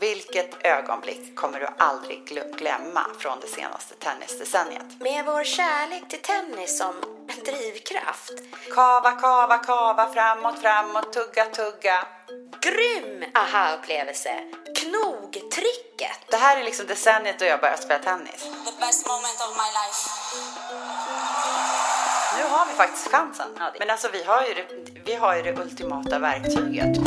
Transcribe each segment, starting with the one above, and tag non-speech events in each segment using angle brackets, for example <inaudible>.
Vilket ögonblick kommer du aldrig glö- glömma från det senaste tennisdecenniet? Med vår kärlek till tennis som drivkraft. Kava, kava, kava, framåt, framåt, tugga, tugga. Grym aha-upplevelse. Knogtricket. Det här är liksom decenniet då jag började spela tennis. the best moment of my life. Nu har vi faktiskt chansen. Men alltså vi har ju det, vi har ju det ultimata verktyget.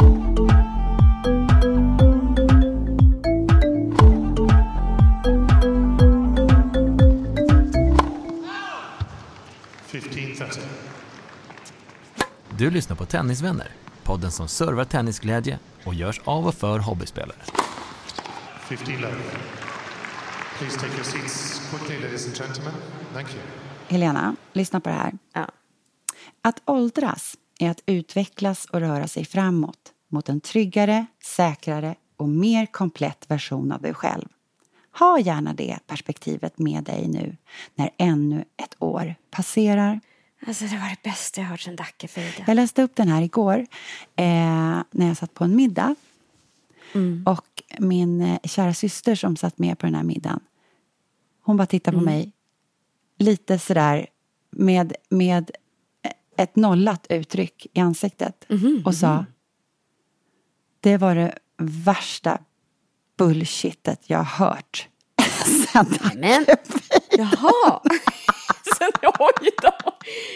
Du lyssnar på Tennisvänner, podden som servar tennisglädje och görs av och för hobbyspelare. Fifteen love. Please take your seats quickly, ladies and gentlemen. Thank you. Helena, lyssna på det här. Ja. Att åldras är att utvecklas och röra sig framåt mot en tryggare, säkrare och mer komplett version av dig själv. Ha gärna det perspektivet med dig nu när ännu ett år passerar. Alltså det var det bästa jag hört sedan Dackefejden. Jag läste upp den här igår eh, när jag satt på en middag. Och min eh, kära syster som satt med på den här middagen hon bara tittade på mig lite sådär med, med ett nollat uttryck i ansiktet och sa Det var det värsta bullshitet jag hört <laughs> sen Men, jaha. <laughs> <laughs> Sen, oj då.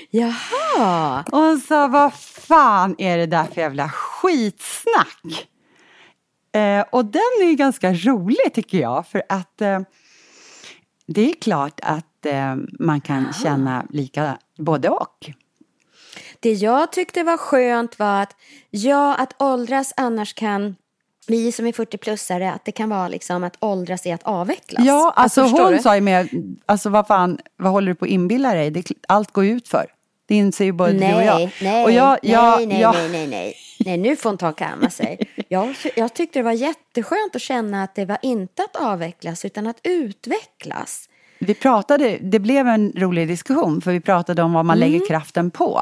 Jaha. Och hon sa, vad fan är det där för jävla skitsnack? Eh, och den är ganska rolig tycker jag, för att eh, det är klart att eh, man kan känna lika både och. Det jag tyckte var skönt var att ja, att åldras annars kan vi som är 40-plussare, att det kan vara liksom att åldras är att avvecklas. Ja, alltså förstår hon du? sa ju med, alltså vad fan, vad håller du på att inbilla dig? Det, allt går ut för. Det inser ju både du och jag. Nej, nej, och jag, jag, nej, nej, jag, nej, nej, nej. Nej, nu får hon ta och kamma sig. <laughs> Jag, jag tyckte det var jätteskönt att känna att det var inte att avvecklas utan att utvecklas. Vi pratade, det blev en rolig diskussion för vi pratade om vad man Mm. lägger kraften på.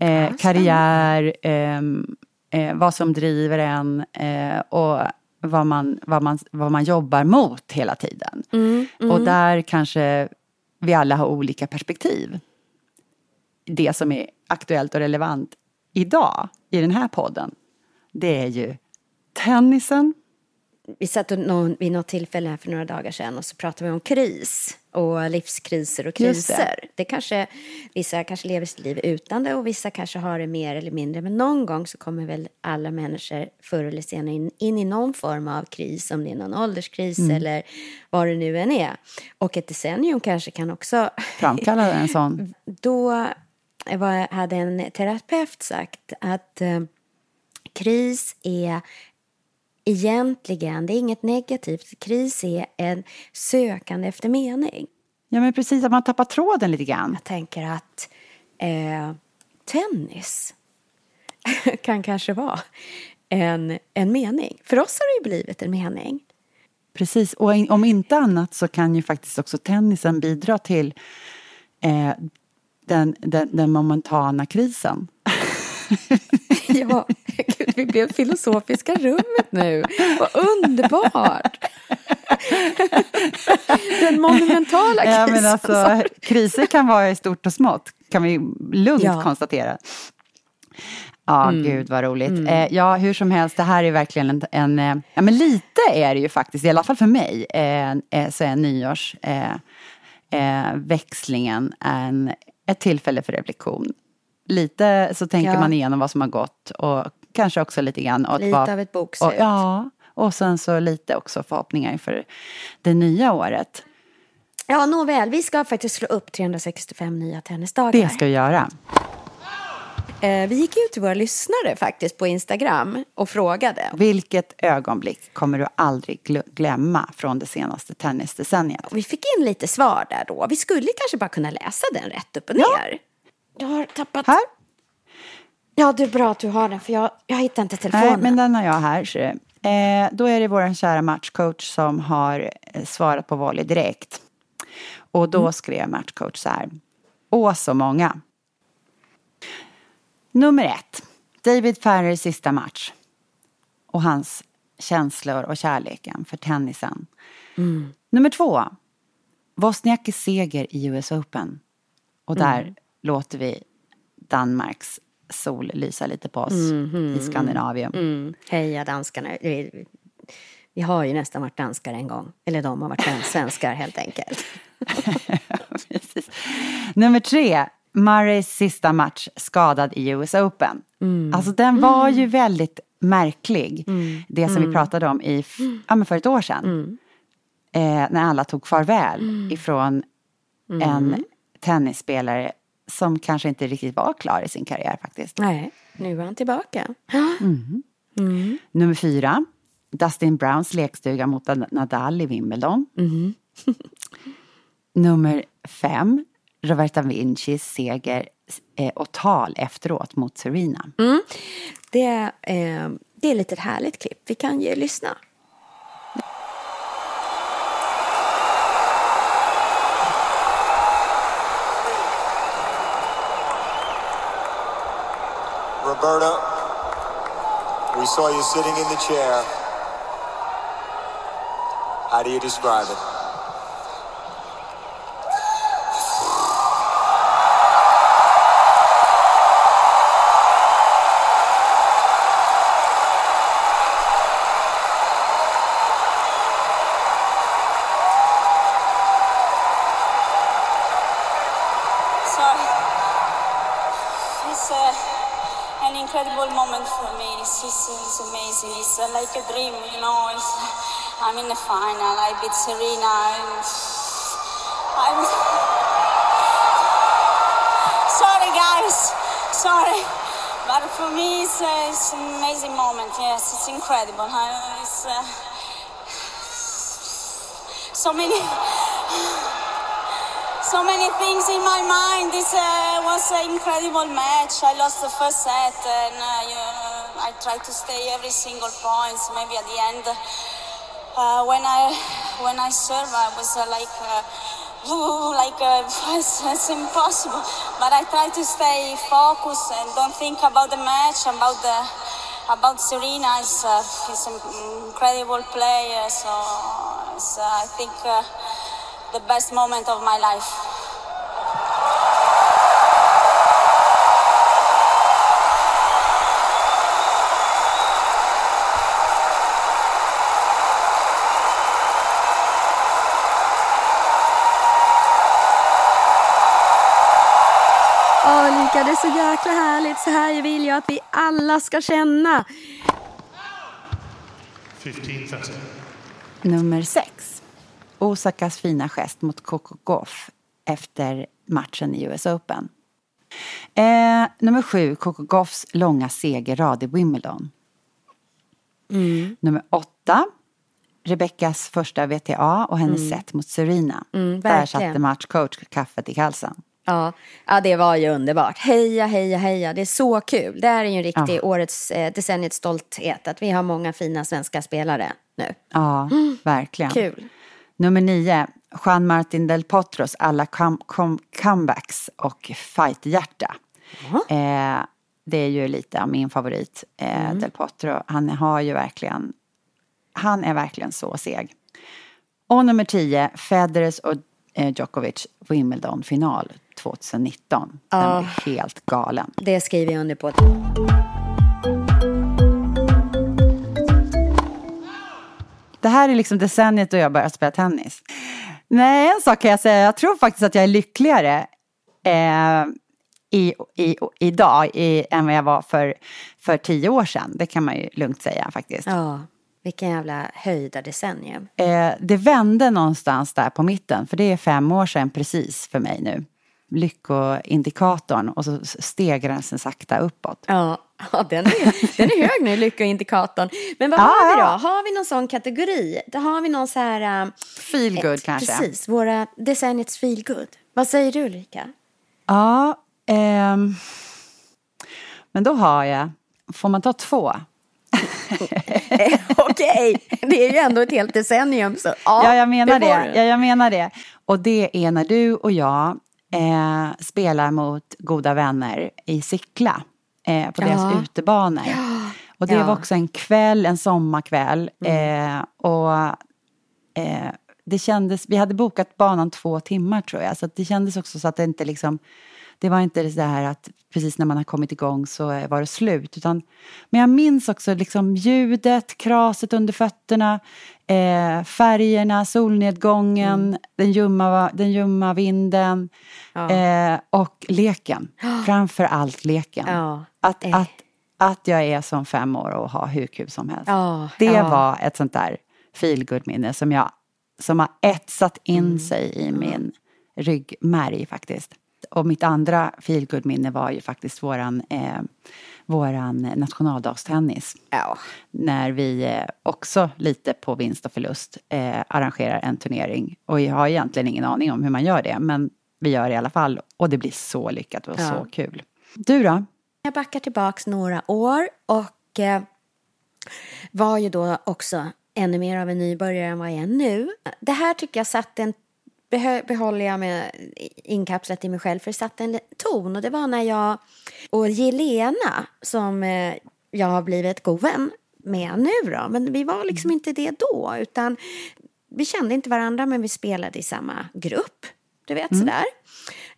Eh, karriär, ehm, eh, vad som driver en eh, och vad man, vad, man, vad man jobbar mot hela tiden. Mm, Och där kanske vi alla har olika perspektiv. Det som är aktuellt och relevant idag i den här podden, det är ju tennisen, Vi satt vid något tillfälle här för några dagar sedan och så pratade vi om kris och livskriser och Just det. kriser. Det. kanske, vissa kanske lever sitt liv utan det och vissa kanske har det mer eller mindre. Men någon gång så kommer väl alla människor förr eller senare in, in i någon form av kris, om det är någon ålderskris Mm. eller vad det nu än är. Och ett decennium kanske kan också <laughs> framkallar en sån. då var, hade en terapeut sagt att eh, kris är egentligen, det är inget negativt, kris är en sökande efter mening. Ja men precis, att man tappar tråden lite grann. Jag tänker att eh, tennis <laughs> kan kanske vara en, en mening. För oss har det ju blivit en mening. Precis, och in- om inte annat så kan ju faktiskt också tennisen bidra till eh, den, den, den momentana krisen. <laughs> Ja, <laughs> <laughs> vi blev filosofiska rummet nu. Vad underbart! Den monumentala krisen. Ja, men alltså, kriser kan vara i stort och smått, kan vi lugnt Ja. konstatera. Ja, gud vad roligt. Eh, ja, hur som helst, det här är verkligen en, en eh, ja men lite är det ju faktiskt, i alla fall för mig, eh, eh, så är nyårs eh, eh, en, ett tillfälle för reflektion. Lite så tänker Ja. man igenom vad som har gått och kanske också lite grann åt Lite av ett bokslut. och, Ja, och sen så lite också förhoppningar inför det nya året. Ja, nåväl, vi ska faktiskt slå upp 365 nya tennisdagar. Det ska vi göra. Eh, vi gick ut till våra lyssnare faktiskt på Instagram och frågade. Vilket ögonblick kommer du aldrig gl- glömma från det senaste tennisdecenniet? Vi fick in lite svar där då. Vi skulle kanske bara kunna läsa den rätt upp och ner. Jag har tappat... Här? Ja, det är bra att du har den för jag, jag hittar inte telefonen. Nej, men den har jag här. Så. Eh, då är det vår kära matchcoach som har eh, svarat på volley direkt. Och då Mm. skrev matchcoach så här. Åh, så många. Nummer ett. David Ferrers sista match. Och hans känslor och kärleken för tennisen. Mm. Nummer två. Wozniackis seger i US Open. Och där Mm. låter vi Danmarks sol lysa lite på oss Mhm. i Skandinavien. Mm. Heja danskarna. Vi, vi har ju nästan varit danskar en gång. Eller de har varit svenskar helt enkelt. <laughs> Nummer tre, Murrays sista match skadad i US Open. Mm. Alltså den var ju väldigt märklig. Det som vi pratade om i, ja, men för ett år sedan. Mm. Eh, när alla tog farväl ifrån Mm. en tennisspelare som kanske inte riktigt var klar i sin karriär faktiskt. Nej, nu är han tillbaka. Nummer fyra, Dustin Browns lekstuga mot Nadal i Wimbledon. Mm. Nummer fem, Roberta Vincis seger eh, och tal efteråt mot Serena. Det, eh, det är lite härligt klipp. Vi kan ju lyssna. Roberta, we saw you sitting in the chair. How do you describe it? Sorry. It's uh, an incredible moment for me. It's, it's, it's amazing. It's uh, like a dream, you know. It's, I'm in the final. I beat Serena. I'm, I'm <laughs> sorry, guys. Sorry. But for me, it's, uh, it's an amazing moment. Yes, it's incredible. It's uh, <sighs> so many so many things in my mind. This uh, was an incredible match. I lost the first set, and uh, you- I tried to stay every single point. Maybe at the end, uh, when I when I serve, I was uh, like. Uh, Ooh, like uh, <laughs> it's, it's impossible, but I try to stay focused and don't think about the match, about the about Serena. Is an incredible player, so uh, I think the best moment of my life. Åh, Lika, det är så jäkla härligt. Så här vill jag att vi alla ska känna. 15.30. Nummer sex, Osakas fina gest mot Coco Gauff efter matchen i US Open. Eh, nummer sju, Coco Gauffs långa segerrad i Wimbledon. Nummer åtta, Rebeckas första VTA och hennes set mot Serena. Där Mm, verkligen. satte matchcoach kaffet i halsen. Ja, ja, det var ju underbart. Heja, heja, heja. Det är så kul. Det här är ju en riktig årets eh, decenniets stolthet. Att vi har många fina svenska spelare nu. Ja, <gasps> verkligen. Kul. Nummer nio, Juan Martin del Potros alla com- com- comebacks och fighthjärta. Eh, det är ju lite av min favorit, eh, del Potro. Han har ju verkligen, han är verkligen så seg. Och nummer tio, Federers och eh, Djokovic Wimbledon-final 2019. Den var helt galen. Det skriver jag under på. Det här är liksom decenniet då jag började spela tennis. Nej, en sak kan jag säga. Jag tror faktiskt att jag är lyckligare eh, i, i, idag i, än vad jag var för, för tio år sedan. Det kan man ju lugnt säga faktiskt. Ja, vilken jävla höjda decennium. Eh, det vände någonstans där på mitten, för det är fem år sedan precis för mig nu. lyckoindikatorn och så steg den sakta uppåt. Ja, ja den, är, den är hög nu, lyckoindikatorn. Men vad Ja, har vi då? Har vi någon sån kategori? Har vi någon så här... Um, Feel good kanske. Precis, våra decenniets feel good. Vad säger du Ulrika? Ja, ehm, men då har jag, får man ta två? <laughs> Okej, det är ju ändå ett helt decennium. Så, ja, Ja, jag menar det. du. Ja, jag menar det. Och det är när du och jag eh, spelar mot goda vänner i Sickla. Eh, på deras Ja. utebanor. Och det Ja. var också en kväll, en sommarkväll. Eh, och eh, det kändes, vi hade bokat banan två timmar tror jag. Så det kändes också så att det inte liksom, det var inte det här att precis när man har kommit igång så eh, var det slut. Utan, men jag minns också liksom ljudet, kraset under fötterna, eh, färgerna, solnedgången, den, ljumma, den ljumma vinden eh, och leken. <gasps> Framför allt leken. Ja. Att, Eh. att, att jag är som fem år och har hur kul som helst. Ja, det ja. var ett sånt där feelgood minne som, jag, som har etsat in Mm. sig i min ryggmärg faktiskt. Och mitt andra feelgood minne var ju faktiskt våran, eh, våran nationaldagstennis. Ja. När vi eh, också lite på vinst och förlust eh, arrangerar en turnering. Och jag har egentligen ingen aning om hur man gör det, men vi gör det i alla fall. Och det blir så lyckat och Ja. så kul. Du då? Jag backar tillbaks några år och eh, var ju då också ännu mer av en nybörjare än vad jag är nu. Det här tycker jag satte en behåller jag med inkapslat i mig själv för det satte en ton och det var när jag och Jelena som eh, jag har blivit god vän med nu då men vi var liksom inte det då utan vi kände inte varandra men vi spelade i samma grupp. Du vet sådär.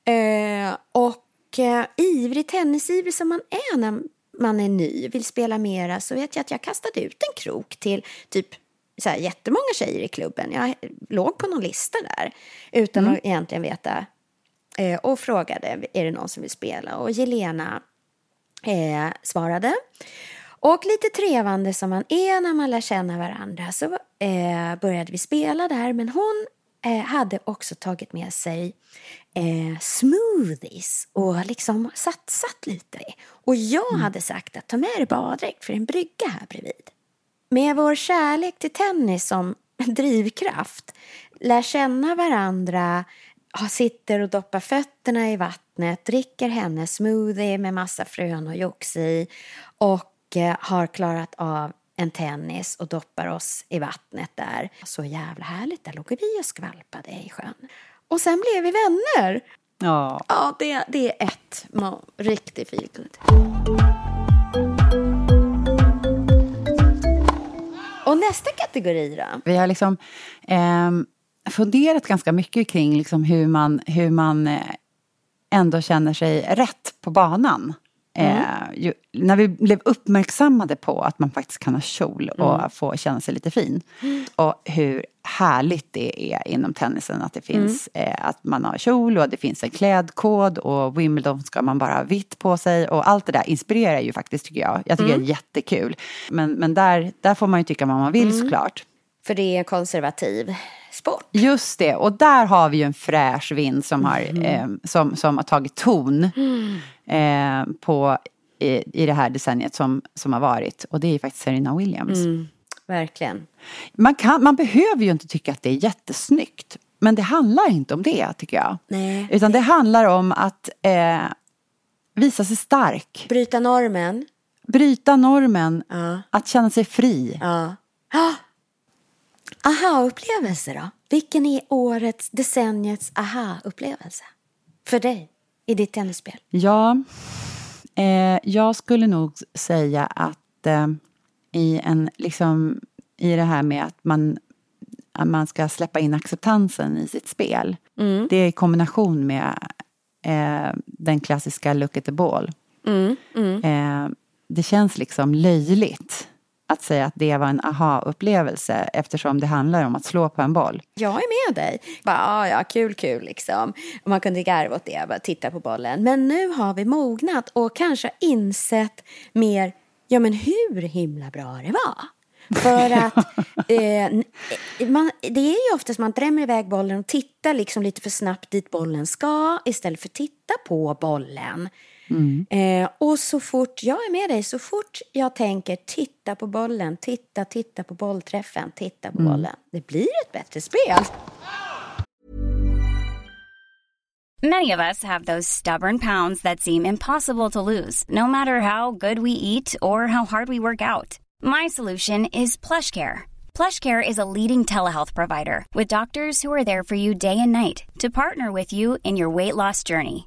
Eh, och eh, ivrig, tennisivrig som man är när man är ny, vill spela mera, så vet jag att jag kastade ut en krok till typ så här, jättemånga tjejer i klubben. Jag låg på någon lista där utan att egentligen veta. Eh, och frågade, är det någon som vill spela? Och Jelena eh, svarade. Och lite trevande som man är när man lär känna varandra så eh, började vi spela där. Men hon eh, hade också tagit med sig eh, smoothies och liksom satsat lite. Och jag hade sagt att ta med dig baddräkt för en brygga här bredvid. Med vår kärlek till tennis som <laughs> drivkraft, lär känna varandra, sitter och doppar fötterna i vattnet, dricker hennes smoothie med massa frön och jox i och eh, har klarat av en tennis och doppar oss i vattnet där. Så jävla härligt, där låg vi och skvalpade i sjön. Och sen blev vi vänner. Ja. Ja, det, det är ett riktigt feelgood. Och nästa kategori då? Vi har liksom eh, funderat ganska mycket kring liksom hur man, hur man eh, ändå känner sig rätt på banan. Eh, ju, när vi blev uppmärksammade på att man faktiskt kan ha kjol och få känna sig lite fin. Och hur härligt det är inom tennisen att det finns eh, att man har kjol och det finns en klädkod och Wimbledon ska man bara ha vitt på sig och allt det där inspirerar ju faktiskt tycker jag. Jag tycker det är jättekul. Men, men där, där får man ju tycka vad man vill såklart. För det är en konservativ sport. Just det, och där har vi ju en fräsch vind som har, eh, som, som har tagit ton eh, på, i, i det här decenniet som, som har varit. Och det är ju faktiskt Serena Williams. Verkligen. Man, kan, man behöver ju inte tycka att det är jättesnyggt. Men det handlar inte om det, tycker jag. Nej. Utan det handlar om att eh, visa sig stark. Bryta normen. Bryta normen. Ja. Att känna sig fri. Ja. Ah! Aha-upplevelse då? Vilken är årets, decenniets aha-upplevelse? För dig, i ditt tennisspel? Ja, eh, jag skulle nog säga att eh, i, en, liksom, i det här med att man, att man ska släppa in acceptansen i sitt spel. Det är i kombination med eh, den klassiska look at the ball. Eh, det känns liksom löjligt att säga att det var en aha-upplevelse eftersom det handlar om att slå på en boll. Jag är med dig. Bara, ja, ja, kul, kul liksom. Och man kunde garva åt det, bara titta på bollen. Men nu har vi mognat och kanske insett mer, ja men hur himla bra det var. För att <laughs> eh, man, det är ju oftast man drämmer iväg bollen och tittar liksom lite för snabbt dit bollen ska istället för att titta på bollen. Mm. Eh, och så fort jag är med dig, så fort jag tänker titta på bollen, titta, titta på bollträffen, titta på Mm. bollen. Det blir ett bättre spel. Many of us have those stubborn pounds that seem impossible to lose, no matter how good we eat or how hard we work out. My solution is PlushCare. PlushCare is a leading telehealth provider with doctors who are there for you day and night to partner with you in your weight loss journey.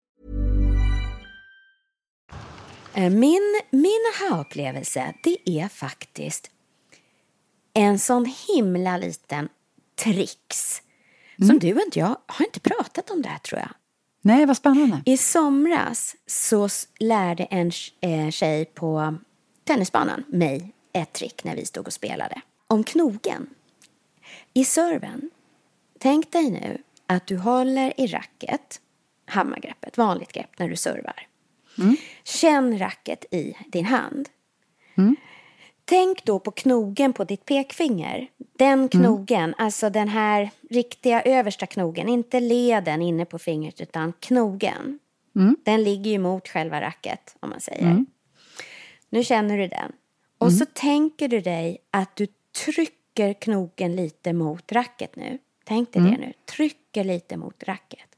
Eh, Min, min aha-upplevelse, det är faktiskt en sån himla liten tricks. Som du och inte jag har inte pratat om det här tror jag. Nej, vad spännande. I somras så lärde en eh, tjej på tennisbanan mig ett trick när vi stod och spelade. Om knogen. I serven. Tänk dig nu att du håller i racket, hammargreppet, vanligt grepp när du servar. Känn racket i din hand. Tänk då på knogen på ditt pekfinger. Den knogen, alltså den här riktiga översta knogen, inte leden inne på fingret utan knogen. Den ligger ju mot själva racket om man säger. Nu känner du den. Och så tänker du dig att du trycker knogen lite mot racket nu. Tänk dig det nu. Trycker lite mot racket.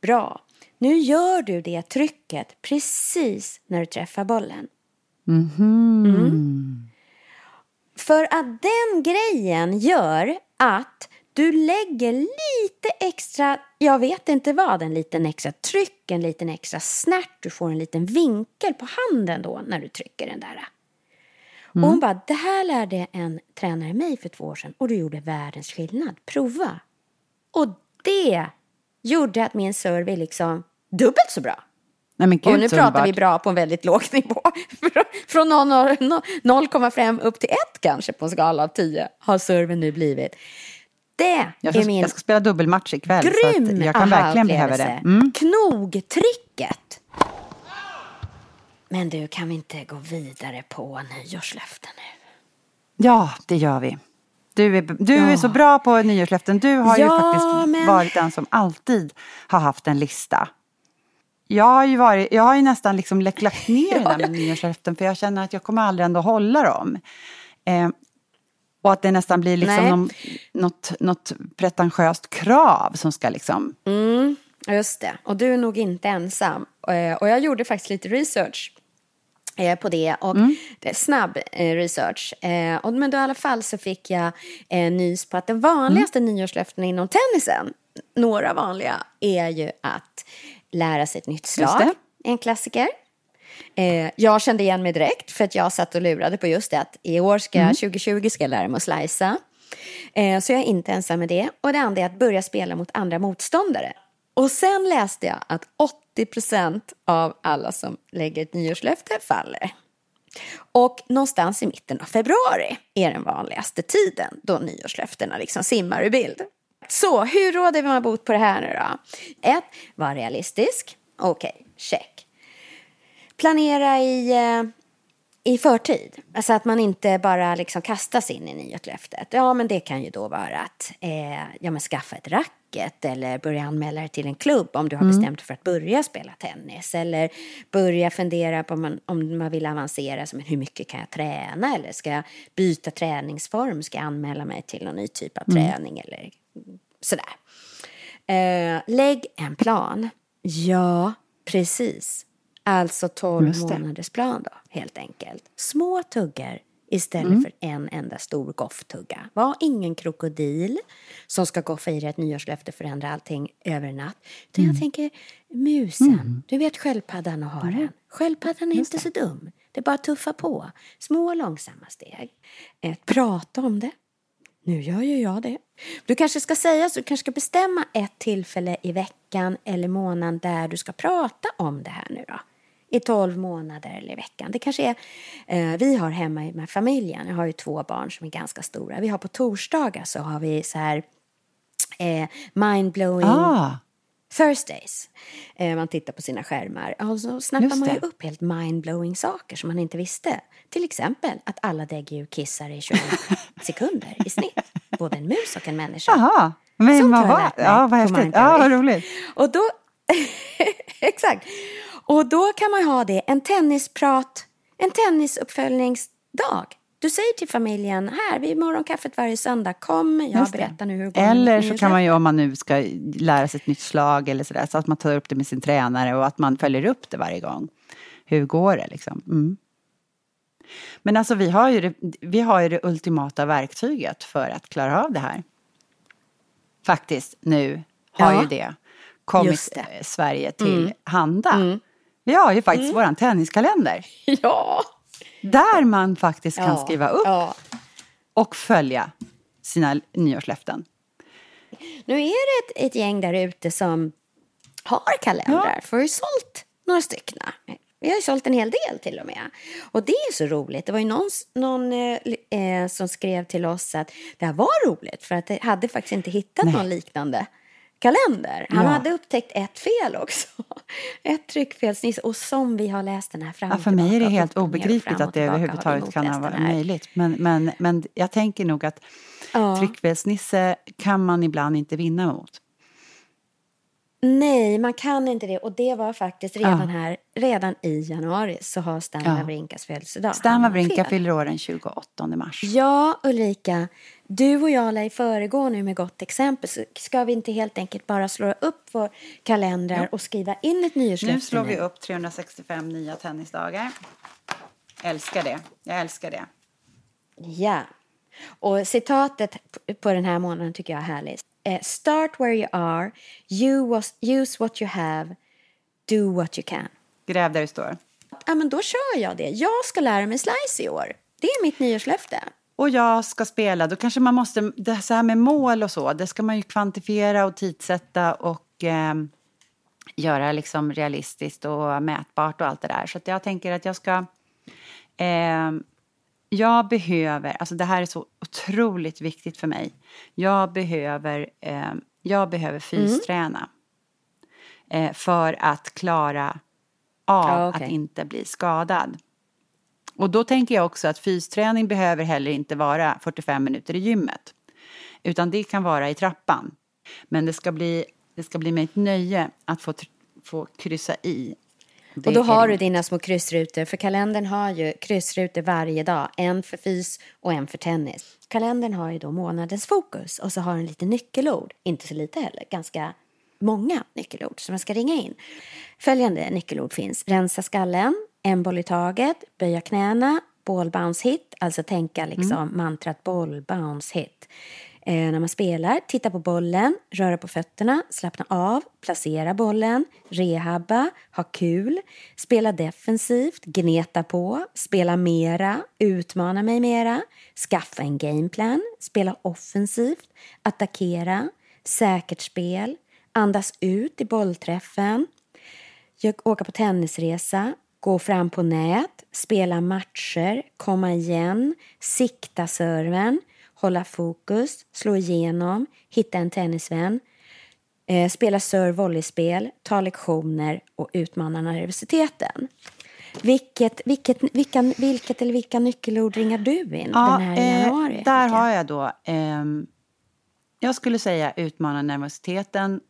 Bra. Nu gör du det trycket precis när du träffar bollen. Mm. För att den grejen gör att du lägger lite extra, jag vet inte vad, en liten extra tryck, en liten extra snärt. Du får en liten vinkel på handen då när du trycker den där. Och hon bara, det här lärde en tränare mig för två år sedan och du gjorde världens skillnad. Prova. Och det gjorde att min serve är liksom dubbelt så bra. Nej, men gud, och nu så pratar underbart. vi bra på en väldigt låg nivå. <laughs> Från någon- någon- 0,5 upp till 1 kanske på en skala av 10 har serven nu blivit. Det Jag är ska, min jag ska spela dubbelmatch ikväll. så grym jag kan verkligen behöva det. Mm. Knogtricket. Men du, kan vi inte gå vidare på nyårslöften nu? Ja, det gör vi. Du är, du är Ja. så bra på nyårslöften. Du har ju Ja, faktiskt men- varit den som alltid har haft en lista. Jag har ju, varit, jag har ju nästan liksom lagt <laughs> ner det där med nyårslöften för jag känner att jag kommer aldrig ändå hålla dem. Eh, och att det nästan blir liksom någon, något, något pretentiöst krav som ska liksom... Mm, just det. Och du är nog inte ensam. Eh, Och jag gjorde faktiskt lite research på det. Och är snabb eh, research. Eh, och, men då i alla fall så fick jag eh, nys på att den vanligaste nyårslöftena inom tennisen, några vanliga, är ju att lära sig ett nytt slag. En klassiker. Eh, jag kände igen mig direkt för att jag satt och lurade på just det att i år ska jag, 2020 ska jag lära mig att slicea. Eh, så jag är inte ensam med det. Och det andra är att börja spela mot andra motståndare. Och sen läste jag att 80% av alla som lägger ett nyårslöfte faller. Och någonstans i mitten av februari är den vanligaste tiden då nyårslöftena liksom simmar ur bild. Så hur råder man bot på det här nu då? 1. Var realistisk. Okej, check. Planera i, eh, i förtid. Alltså att man inte bara liksom kastas in i nyårslöftet. Ja, men det kan ju då vara att eh, ja, men skaffa ett racket eller börja anmäla dig till en klubb om du har bestämt dig för att börja spela tennis. Eller börja fundera på om man, om man vill avancera, som hur mycket kan jag träna? Eller ska jag byta träningsform? Ska jag anmäla mig till någon ny typ av träning? Eller sådär. Eh, lägg en plan. Ja, precis. Alltså 12 Just det. månaders plan då, helt enkelt. Små tuggar istället Mm. för en enda stor gofftugga. Var ingen krokodil som ska goffa i dig ett nyårslöfte och förändra allting över en natt. Utan Mm. jag tänker musen. Du vet sköldpaddan och haren. Sköldpaddan är inte så dum. Det är bara att tuffa på. Små långsamma steg. Eh, prata om det. Nu gör ju jag det. Du kanske ska säga så, du kanske ska bestämma ett tillfälle i veckan eller månaden där du ska prata om det här nu då. I tolv månader eller i veckan. Det kanske är, eh, vi har hemma med familjen, jag har ju två barn som är ganska stora. Vi har på torsdagar så har vi så här eh, mindblowing Ah, Thursdays. Eh, man tittar på sina skärmar och så snappar man ju upp helt mindblowing saker som man inte visste. Till exempel att alla däggdjur kissar i 21 <laughs> sekunder i snitt. Både en mus och en människa. Jaha, men Sånt vad, har jag vad, lärt mig ja, vad häftigt. Ja, vad roligt. Och då, <laughs> exakt. Och då kan man ha det, en tennisprat, en tennisuppföljningsdag. Du säger till familjen, här vid morgonkaffet varje söndag, kom, jag berättar nu hur det går Eller så kan man ju nyårslöfte." om man nu ska lära sig ett nytt slag eller sådär, så att man tar upp det med sin tränare och att man följer upp det varje gång. Hur går det liksom? Mm. Men alltså vi har, ju det, vi har ju det ultimata verktyget för att klara av det här. Faktiskt, nu har Ja. ju det kommit det. Sverige till Mm. handa. Vi har ju faktiskt Mm. våran tenniskalender. <laughs> Ja! Där man faktiskt kan Ja, skriva upp ja. och följa sina nyårslöften. Nu är det ett, ett gäng där ute som har kalendrar, för vi har sålt några stycken. Vi har ju sålt en hel del till och med. Och det är så roligt. Det var ju någon, någon eh, eh, som skrev till oss att det här var roligt för att det hade faktiskt inte hittat någon liknande kalender. Han Ja. hade upptäckt ett fel också. <laughs> Ett tryckfelsniss. Och som vi har läst den här fram Ja, för mig är det helt obegripligt att det överhuvudtaget kan vara möjligt. Men, men, men jag tänker nog att Ja. tryckfelsnisse kan man ibland inte vinna mot. Nej, man kan inte det. Och det var faktiskt redan Ja. här, redan i januari så har Stan Ja. Wawrinkas födelsedag. Stan Wawrinka fyller år den 28 mars. Ja, Ulrika. Du och jag lär föregå nu med gott exempel. Så ska vi inte helt enkelt bara slå upp vår kalender och skriva in ett nyårslöfte Nu slår vi upp 365 nya tennisdagar. Älskar det. Jag älskar det. Ja. Och citatet på den här månaden tycker jag är härligt. Eh, Start where you are, use what you have, do what you can. Gräv där det står. Ja, men då kör jag det. Jag ska lära mig slice i år. Det är mitt nyårslöfte. Och jag ska spela, då kanske man måste, det så här med mål och så, det ska man ju kvantifiera och tidsätta och ehm, göra liksom realistiskt och mätbart och allt det där. Så jag tänker att jag ska, ehm, jag behöver, alltså det här är så otroligt viktigt för mig. Jag behöver, ehm, jag behöver fysträna. Eh, för att klara av Ja, okej. att inte bli skadad. Och då tänker jag också att fysträning behöver heller inte vara 45 minuter i gymmet. Utan det kan vara i trappan. Men det ska bli, det ska bli mig ett nöje att få, få kryssa i. Det Och då har du dina små kryssrutor, för kalendern har ju kryssrutor varje dag. En för fys och en för tennis. Kalendern har ju då månadens fokus och så har den lite nyckelord. Inte så lite heller, ganska många nyckelord som jag ska ringa in. Följande nyckelord finns. Rensa skallen, en boll i taget, böja knäna, ball bounce hit, alltså tänka liksom mantrat boll bounce hit. Eh, när man spelar, titta på bollen, röra på fötterna, slappna av, placera bollen, rehabba, ha kul, spela defensivt, gneta på, spela mera, utmana mig mera, skaffa en gameplan, spela offensivt, attackera, säkert spel, andas ut i bollträffen, åka på tennisresa, gå fram på nät, spela matcher, komma igen, sikta serven, hålla fokus, slå igenom, hitta en tennisvän, eh, spela serve volleyspel, ta lektioner och utmana nervositeten. Vilket, vilket, vilka, vilket eller vilka nyckelord ringar du in den här i januari? eh, där har jag då... ehm, jag skulle säga utmana nervositeten,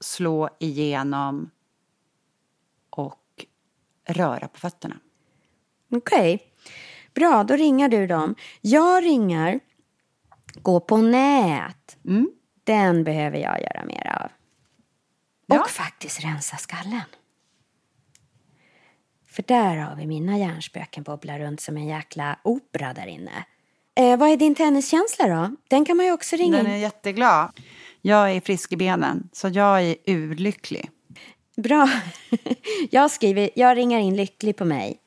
slå igenom och röra på fötterna. Okej. Bra, då ringar du dem. Jag ringar gå på nät. Mm. Den behöver jag göra mer av. Ja. Och faktiskt rensa skallen. För där har vi mina hjärnspöken bobblar runt som en jäkla opera där inne. Eh, vad är din tenniskänsla då? Den kan man ju också ringa Den är jätteglad. Jag är frisk i benen, så jag är urlycklig. Bra. <laughs> Jag skriver, jag ringar in lycklig på mig.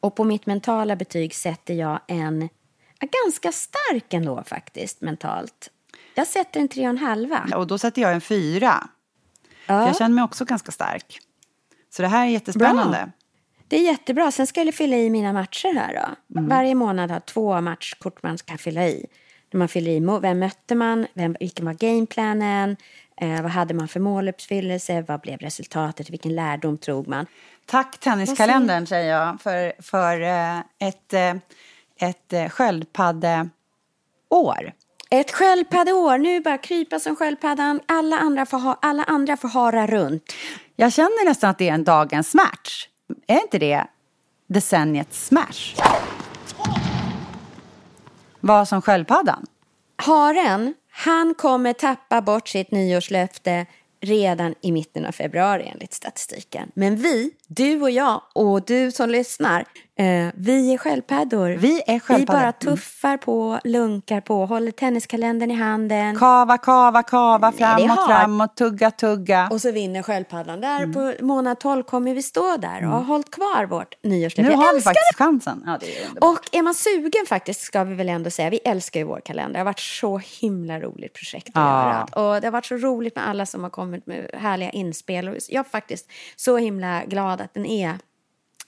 Och på mitt mentala betyg sätter jag en, ganska stark ändå faktiskt, mentalt. Jag sätter en tre och en halva. Och då sätter jag en fyra. Ja. Jag känner mig också ganska stark. Så det här är jättespännande. Bra. Det är jättebra. Sen ska jag fylla i mina matcher här då. Mm. Varje månad har två matchkort man ska fylla i. När man fyller i vem mötte man, vem, vilken var gameplanen, eh, vad hade man för måluppfyllelse, vad blev resultatet, vilken lärdom drog man. Tack tenniskalendern säger jag för, för eh, ett, eh, ett eh, sköldpaddeår. Ett sköldpaddeår, nu bara krypa som sköldpaddan, alla andra får, ha, alla andra får hara runt. Jag känner nästan att det är en dagens match. Är inte det decenniets smash? Vad som sköldpaddan? Haren, han kommer tappa bort sitt nyårslöfte redan i mitten av februari enligt statistiken. Men vi, du och jag och du som lyssnar, eh, vi är sköldpaddor. Vi är Vi sköldpaddor. bara tuffar på, lunkar på, håller tenniskalendern i handen. Kava, kava, kava, det framåt, framåt, tugga, tugga. Och så vinner sköldpaddan. Där på månad 12 kommer vi stå där och har hållit kvar vårt nyårslöfte. Nu har vi faktiskt chansen. Ja, det är. Och är man sugen faktiskt ska vi väl ändå säga, vi älskar ju vår kalender. Det har varit så himla roligt projekt att Ja. göra. Och det har varit så roligt med alla som har kommit med härliga inspel. Och jag är faktiskt så himla glad att den är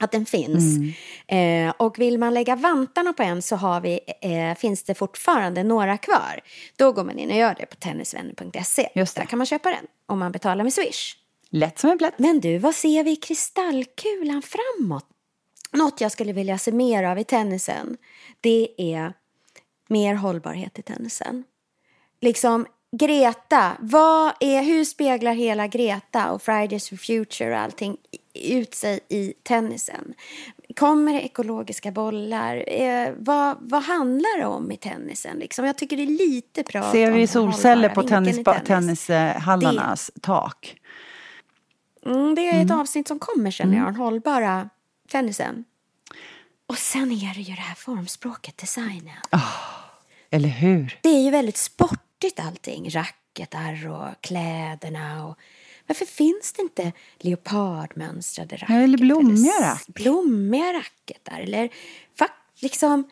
att den finns. Eh, och vill man lägga vantarna på en så har vi, eh, finns det fortfarande några kvar. Då går man in och gör det på tennisvänner.se. Där kan man köpa den om man betalar med Swish. Lätt som en plätt. Men du, vad ser vi i kristallkulan framåt? Något jag skulle vilja se mer av i tennisen, det är mer hållbarhet i tennisen. Liksom, Greta, vad är, hur speglar hela Greta och Fridays for Future och allting ut sig i tennisen? Kommer det ekologiska bollar? Eh, vad, vad handlar det om i tennisen? Liksom? Jag tycker det är lite prat Ser vi solceller på tennis, tennishallarnas tak? Mm, det är ett avsnitt som kommer känner jag, den hållbara tennisen. Och sen är det ju det här formspråket, designen. Eller hur? Det är ju väldigt sportigt allting, racketar och kläderna och varför finns det inte leopardmönstrade racketar? eller blommiga racket. Blommiga racketar eller liksom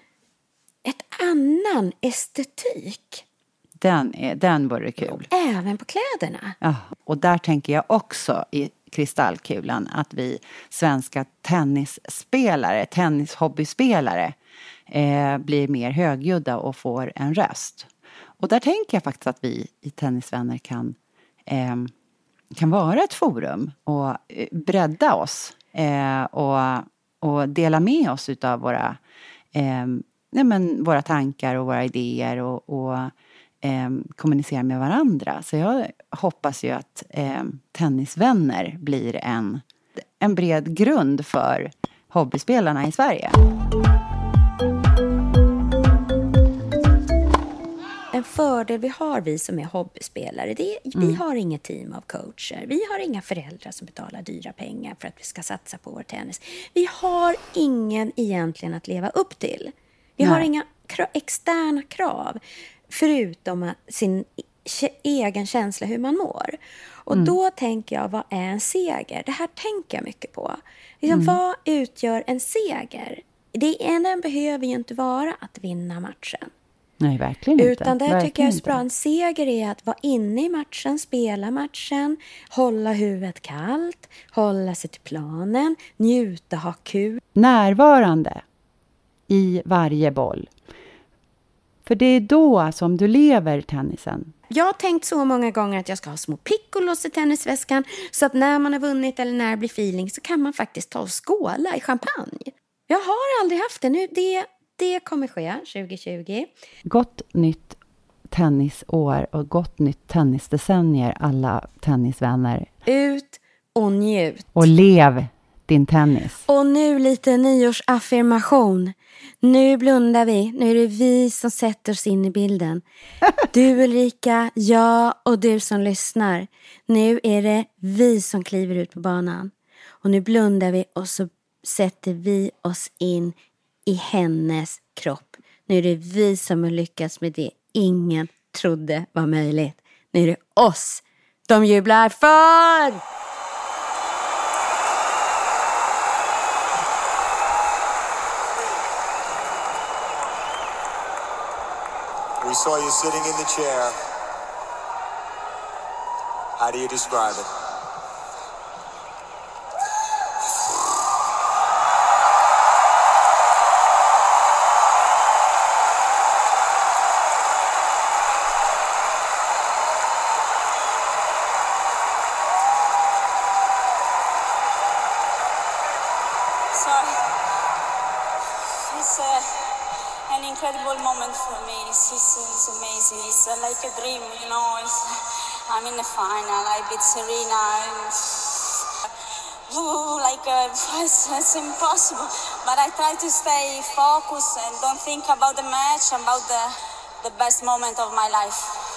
ett annan estetik Den, är, den vore kul. även på kläderna. Ja, och där tänker jag också i kristallkulan att vi svenska tennisspelare, tennishobbyspelare eh, blir mer högljudda och får en röst. Och där tänker jag faktiskt att vi i Tennisvänner kan, eh, kan vara ett forum och eh, bredda oss eh, och, och dela med oss utav våra, eh, nej men, våra tankar och våra idéer och, och eh, kommunicera med varandra. Så jag hoppas ju att eh, Tennisvänner blir en, en bred grund för hobbyspelarna i Sverige. En fördel vi har, vi som är hobbyspelare, det är, vi har inget team av coacher. Vi har inga föräldrar som betalar dyra pengar för att vi ska satsa på vår tennis. Vi har ingen egentligen att leva upp till. Vi har Nej. inga kra- externa krav, förutom sin egen känsla hur man mår. Och då tänker jag, vad är en seger? Det här tänker jag mycket på. Liksom, Vad utgör en seger? Det ena behöver ju inte vara att vinna matchen. Nej, verkligen inte. Utan det tycker jag är bra. En seger är att vara inne i matchen, spela matchen, hålla huvudet kallt, hålla sig till planen, njuta, ha kul. Närvarande i varje boll. För det är då som du lever tennisen. Jag har tänkt så många gånger att jag ska ha små piccolos i tennisväskan så att när man har vunnit eller när det blir feeling så kan man faktiskt ta och skåla i champagne. Jag har aldrig haft det. Nu, det, det kommer ske 2020. Gott nytt tennisår och gott nytt tennisdecennier alla tennisvänner. Ut och njut. Och lev din tennis. Och nu lite nyårsaffirmation. Nu blundar vi. Nu är det vi som sätter oss in i bilden. <laughs> Du Ulrika, jag och du som lyssnar. Nu är det vi som kliver ut på banan. Och nu blundar vi och så sätter vi oss in i hennes kropp. Nu är det vi som har lyckats med det ingen trodde var möjligt. Nu är det oss de jublar för! We saw you sitting in the chair. How do you describe it? Ooh, like uh, it's, it's impossible. But I try to stay focused and don't think about the match, about the, the best moment of my life.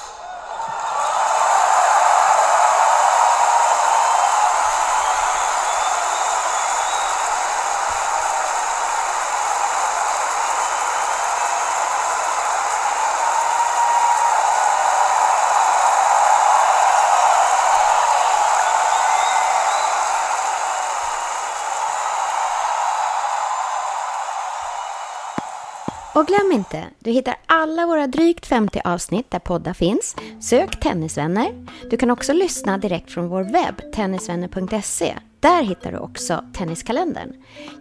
Och glöm inte, du hittar alla våra drygt 50 avsnitt där poddar finns. Sök Tennisvänner. Du kan också lyssna direkt från vår webb, tennisvänner.se. Där hittar du också Tenniskalendern.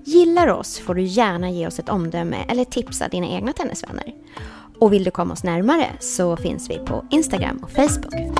Gillar oss får du gärna ge oss ett omdöme eller tipsa dina egna tennisvänner. Och vill du komma oss närmare så finns vi på Instagram och Facebook.